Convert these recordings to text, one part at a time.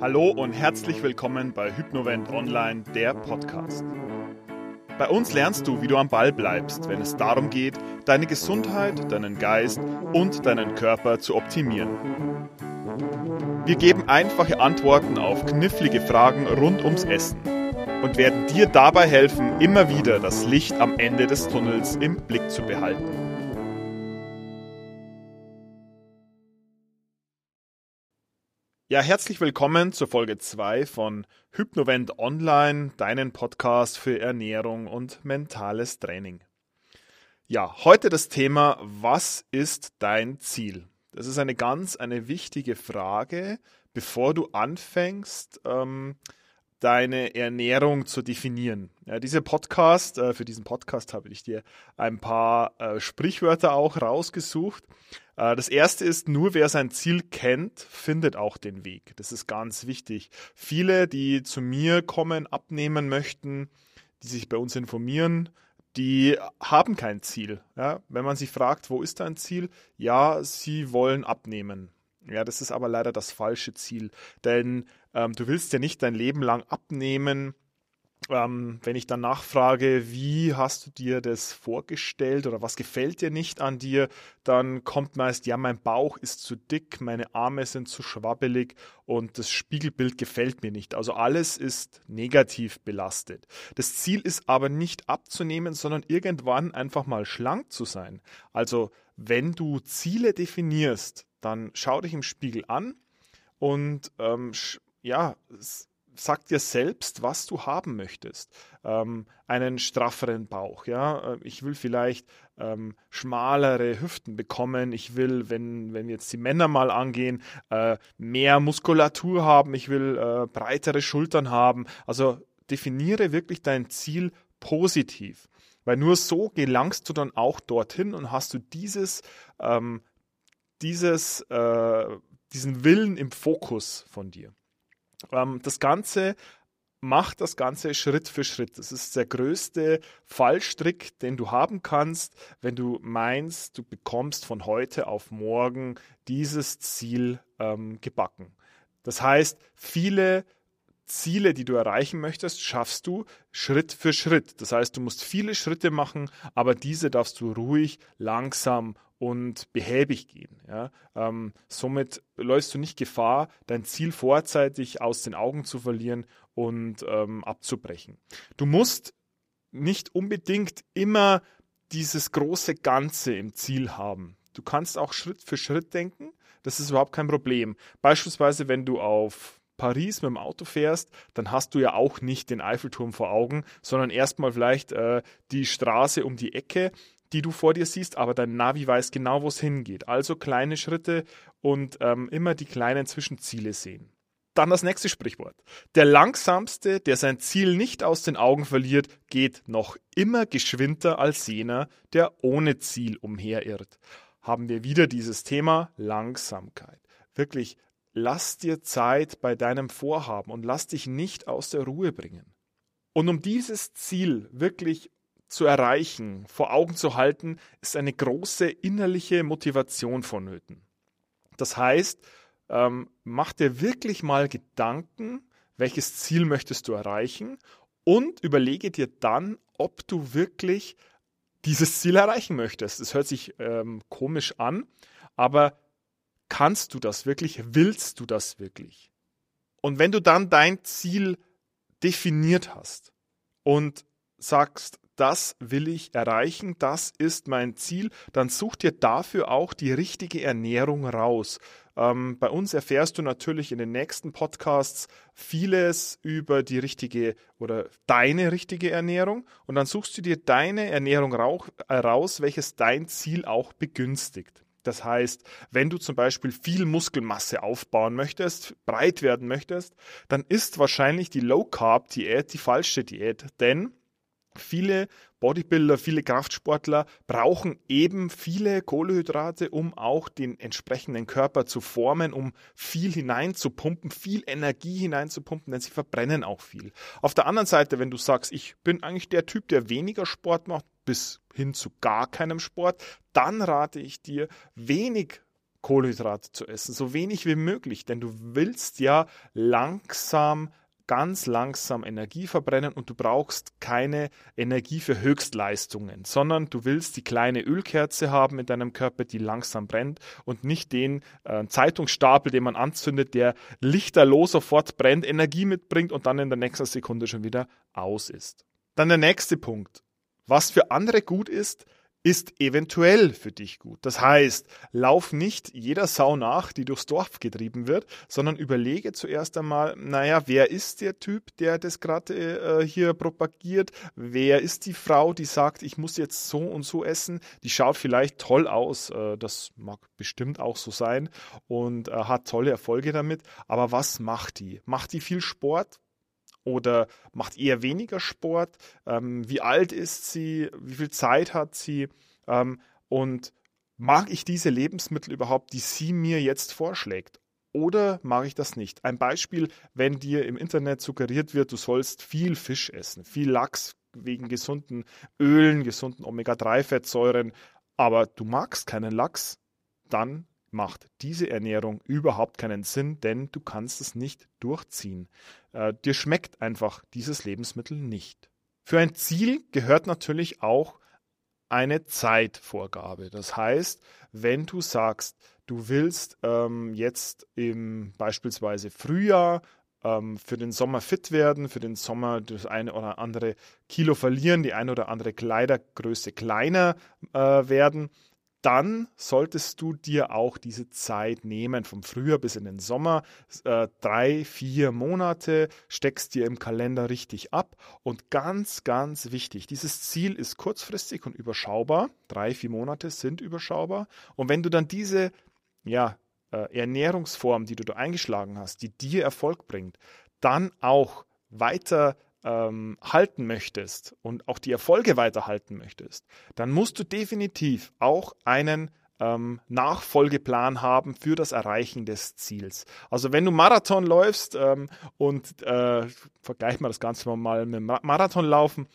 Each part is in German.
Hallo und herzlich willkommen bei Hypnovent Online, der Podcast. Bei uns lernst du, wie du am Ball bleibst, wenn es darum geht, deine Gesundheit, deinen Geist und deinen Körper zu optimieren. Wir geben einfache Antworten auf knifflige Fragen rund ums Essen und werden dir dabei helfen, immer wieder das Licht am Ende des Tunnels im Blick zu behalten. Ja, herzlich willkommen zur Folge 2 von Hypnovent Online, deinen Podcast für Ernährung und mentales Training. Ja, heute das Thema, was ist dein Ziel? Das ist eine ganz, eine wichtige Frage, bevor du anfängst, ähm, deine Ernährung zu definieren. Ja, dieser Podcast, äh, für diesen Podcast habe ich dir ein paar äh, Sprichwörter auch rausgesucht. Äh, das erste ist, nur wer sein Ziel kennt, findet auch den Weg. Das ist ganz wichtig. Viele, die zu mir kommen, abnehmen möchten, die sich bei uns informieren, die haben kein Ziel. Ja, wenn man sie fragt, wo ist dein Ziel? Ja, sie wollen abnehmen. Ja, das ist aber leider das falsche Ziel, denn ähm, du willst ja nicht dein Leben lang abnehmen. Ähm, wenn ich dann nachfrage, wie hast du dir das vorgestellt oder was gefällt dir nicht an dir, dann kommt meist, ja, mein Bauch ist zu dick, meine Arme sind zu schwabbelig und das Spiegelbild gefällt mir nicht. Also alles ist negativ belastet. Das Ziel ist aber nicht abzunehmen, sondern irgendwann einfach mal schlank zu sein. Also wenn du Ziele definierst, dann schau dich im Spiegel an und ähm, ja, sag dir selbst, was du haben möchtest. Ähm, einen strafferen Bauch, ja. Äh, ich will vielleicht ähm, schmalere Hüften bekommen. Ich will, wenn, wenn jetzt die Männer mal angehen, äh, mehr Muskulatur haben. Ich will äh, breitere Schultern haben. Also definiere wirklich dein Ziel positiv. Weil nur so gelangst du dann auch dorthin und hast du dieses ähm, dieses, äh, diesen Willen im Fokus von dir. Ähm, das Ganze macht das Ganze Schritt für Schritt. Das ist der größte Fallstrick, den du haben kannst, wenn du meinst, du bekommst von heute auf morgen dieses Ziel ähm, gebacken. Das heißt, viele Ziele, die du erreichen möchtest, schaffst du Schritt für Schritt. Das heißt, du musst viele Schritte machen, aber diese darfst du ruhig, langsam und behäbig gehen. Ja? Ähm, somit läufst du nicht Gefahr, dein Ziel vorzeitig aus den Augen zu verlieren und ähm, abzubrechen. Du musst nicht unbedingt immer dieses große Ganze im Ziel haben. Du kannst auch Schritt für Schritt denken. Das ist überhaupt kein Problem. Beispielsweise, wenn du auf Paris mit dem Auto fährst, dann hast du ja auch nicht den Eiffelturm vor Augen, sondern erstmal vielleicht äh, die Straße um die Ecke, die du vor dir siehst, aber dein Navi weiß genau, wo es hingeht. Also kleine Schritte und ähm, immer die kleinen Zwischenziele sehen. Dann das nächste Sprichwort. Der langsamste, der sein Ziel nicht aus den Augen verliert, geht noch immer geschwinder als jener, der ohne Ziel umherirrt. Haben wir wieder dieses Thema Langsamkeit. Wirklich lass dir Zeit bei deinem Vorhaben und lass dich nicht aus der Ruhe bringen. Und um dieses Ziel wirklich zu erreichen, vor Augen zu halten, ist eine große innerliche Motivation vonnöten. Das heißt, ähm, mach dir wirklich mal Gedanken, welches Ziel möchtest du erreichen und überlege dir dann, ob du wirklich dieses Ziel erreichen möchtest. Es hört sich ähm, komisch an, aber Kannst du das wirklich? Willst du das wirklich? Und wenn du dann dein Ziel definiert hast und sagst, das will ich erreichen, das ist mein Ziel, dann such dir dafür auch die richtige Ernährung raus. Ähm, bei uns erfährst du natürlich in den nächsten Podcasts vieles über die richtige oder deine richtige Ernährung und dann suchst du dir deine Ernährung raus, welches dein Ziel auch begünstigt. Das heißt, wenn du zum Beispiel viel Muskelmasse aufbauen möchtest, breit werden möchtest, dann ist wahrscheinlich die Low Carb Diät die falsche Diät, denn viele Bodybuilder, viele Kraftsportler brauchen eben viele Kohlehydrate, um auch den entsprechenden Körper zu formen, um viel hineinzupumpen, viel Energie hineinzupumpen, denn sie verbrennen auch viel. Auf der anderen Seite, wenn du sagst, ich bin eigentlich der Typ, der weniger Sport macht, bis hin zu gar keinem Sport, dann rate ich dir, wenig Kohlenhydrate zu essen, so wenig wie möglich, denn du willst ja langsam ganz langsam Energie verbrennen und du brauchst keine Energie für Höchstleistungen, sondern du willst die kleine Ölkerze haben in deinem Körper, die langsam brennt und nicht den äh, Zeitungsstapel, den man anzündet, der lichterlos sofort brennt, Energie mitbringt und dann in der nächsten Sekunde schon wieder aus ist. Dann der nächste Punkt. Was für andere gut ist, ist eventuell für dich gut. Das heißt, lauf nicht jeder Sau nach, die durchs Dorf getrieben wird, sondern überlege zuerst einmal, naja, wer ist der Typ, der das gerade äh, hier propagiert? Wer ist die Frau, die sagt, ich muss jetzt so und so essen? Die schaut vielleicht toll aus, äh, das mag bestimmt auch so sein und äh, hat tolle Erfolge damit, aber was macht die? Macht die viel Sport? Oder macht eher weniger Sport? Ähm, wie alt ist sie? Wie viel Zeit hat sie? Ähm, und mag ich diese Lebensmittel überhaupt, die sie mir jetzt vorschlägt? Oder mag ich das nicht? Ein Beispiel, wenn dir im Internet suggeriert wird, du sollst viel Fisch essen, viel Lachs wegen gesunden Ölen, gesunden Omega-3-Fettsäuren, aber du magst keinen Lachs, dann macht diese Ernährung überhaupt keinen Sinn, denn du kannst es nicht durchziehen. Äh, dir schmeckt einfach dieses Lebensmittel nicht. Für ein Ziel gehört natürlich auch eine Zeitvorgabe. Das heißt, wenn du sagst, du willst ähm, jetzt im beispielsweise Frühjahr ähm, für den Sommer fit werden, für den Sommer das eine oder andere Kilo verlieren, die eine oder andere Kleidergröße kleiner äh, werden, dann solltest du dir auch diese Zeit nehmen, vom Frühjahr bis in den Sommer, äh, drei, vier Monate, steckst dir im Kalender richtig ab. Und ganz, ganz wichtig, dieses Ziel ist kurzfristig und überschaubar. Drei, vier Monate sind überschaubar. Und wenn du dann diese ja, äh, Ernährungsform, die du da eingeschlagen hast, die dir Erfolg bringt, dann auch weiter ähm, halten möchtest und auch die Erfolge weiterhalten möchtest, dann musst du definitiv auch einen ähm, Nachfolgeplan haben für das Erreichen des Ziels. Also wenn du Marathon läufst ähm, und äh, vergleich mal das Ganze mal mit Marathonlaufen,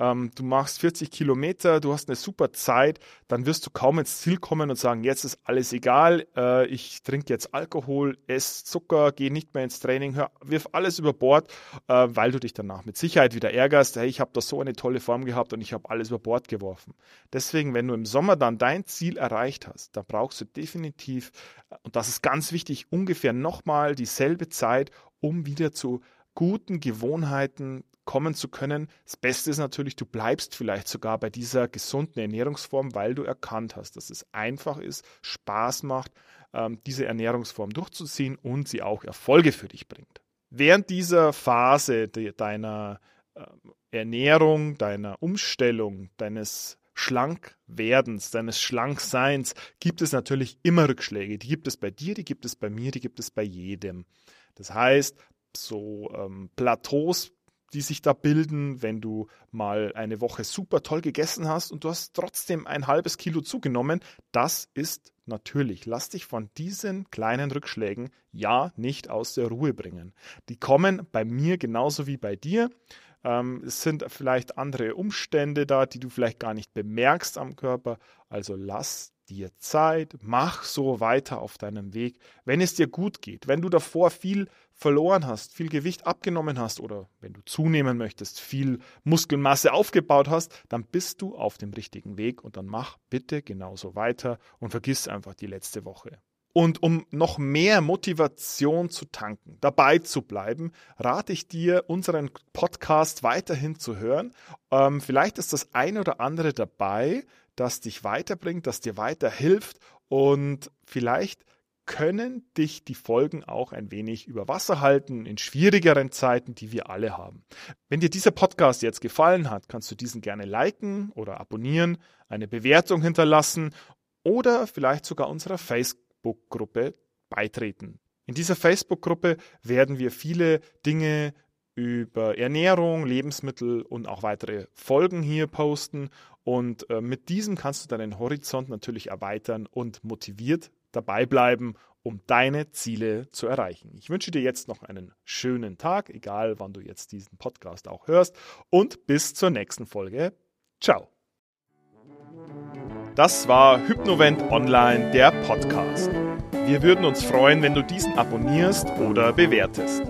ähm, du machst 40 Kilometer, du hast eine super Zeit, dann wirst du kaum ins Ziel kommen und sagen, jetzt ist alles egal, äh, ich trinke jetzt Alkohol, esse Zucker, gehe nicht mehr ins Training, hör, wirf alles über Bord, äh, weil du dich danach mit Sicherheit wieder ärgerst, hey, ich habe da so eine tolle Form gehabt und ich habe alles über Bord geworfen. Deswegen, wenn du im Sommer dann dein Ziel erreicht hast, da brauchst du definitiv, und das ist ganz wichtig, ungefähr nochmal dieselbe Zeit, um wieder zu guten Gewohnheiten kommen zu können. Das Beste ist natürlich, du bleibst vielleicht sogar bei dieser gesunden Ernährungsform, weil du erkannt hast, dass es einfach ist, Spaß macht, ähm, diese Ernährungsform durchzuziehen und sie auch Erfolge für dich bringt. Während dieser Phase deiner ähm, Ernährung, deiner Umstellung, deines Schlankwerdens, deines Schlankseins gibt es natürlich immer Rückschläge. Die gibt es bei dir, die gibt es bei mir, die gibt es bei jedem. Das heißt, so ähm, Plateaus die sich da bilden, wenn du mal eine Woche super toll gegessen hast und du hast trotzdem ein halbes Kilo zugenommen, das ist natürlich. Lass dich von diesen kleinen Rückschlägen ja nicht aus der Ruhe bringen. Die kommen bei mir genauso wie bei dir. Ähm, es sind vielleicht andere Umstände da, die du vielleicht gar nicht bemerkst am Körper. Also lass dir Zeit, mach so weiter auf deinem Weg, wenn es dir gut geht. Wenn du davor viel verloren hast, viel Gewicht abgenommen hast oder wenn du zunehmen möchtest, viel Muskelmasse aufgebaut hast, dann bist du auf dem richtigen Weg und dann mach bitte genauso weiter und vergiss einfach die letzte Woche. Und um noch mehr Motivation zu tanken, dabei zu bleiben, rate ich dir, unseren Podcast weiterhin zu hören. Ähm, vielleicht ist das ein oder andere dabei, das dich weiterbringt, das dir weiterhilft und vielleicht können dich die Folgen auch ein wenig über Wasser halten in schwierigeren Zeiten, die wir alle haben. Wenn dir dieser Podcast jetzt gefallen hat, kannst du diesen gerne liken oder abonnieren, eine Bewertung hinterlassen oder vielleicht sogar unserer Facebook-Gruppe beitreten. In dieser Facebook-Gruppe werden wir viele Dinge über Ernährung, Lebensmittel und auch weitere Folgen hier posten. Und äh, mit diesem kannst du deinen Horizont natürlich erweitern und motiviert dabei bleiben, um deine Ziele zu erreichen. Ich wünsche dir jetzt noch einen schönen Tag, egal wann du jetzt diesen Podcast auch hörst. Und bis zur nächsten Folge. Ciao. Das war Hypnovent Online, der Podcast. Wir würden uns freuen, wenn du diesen abonnierst oder bewertest.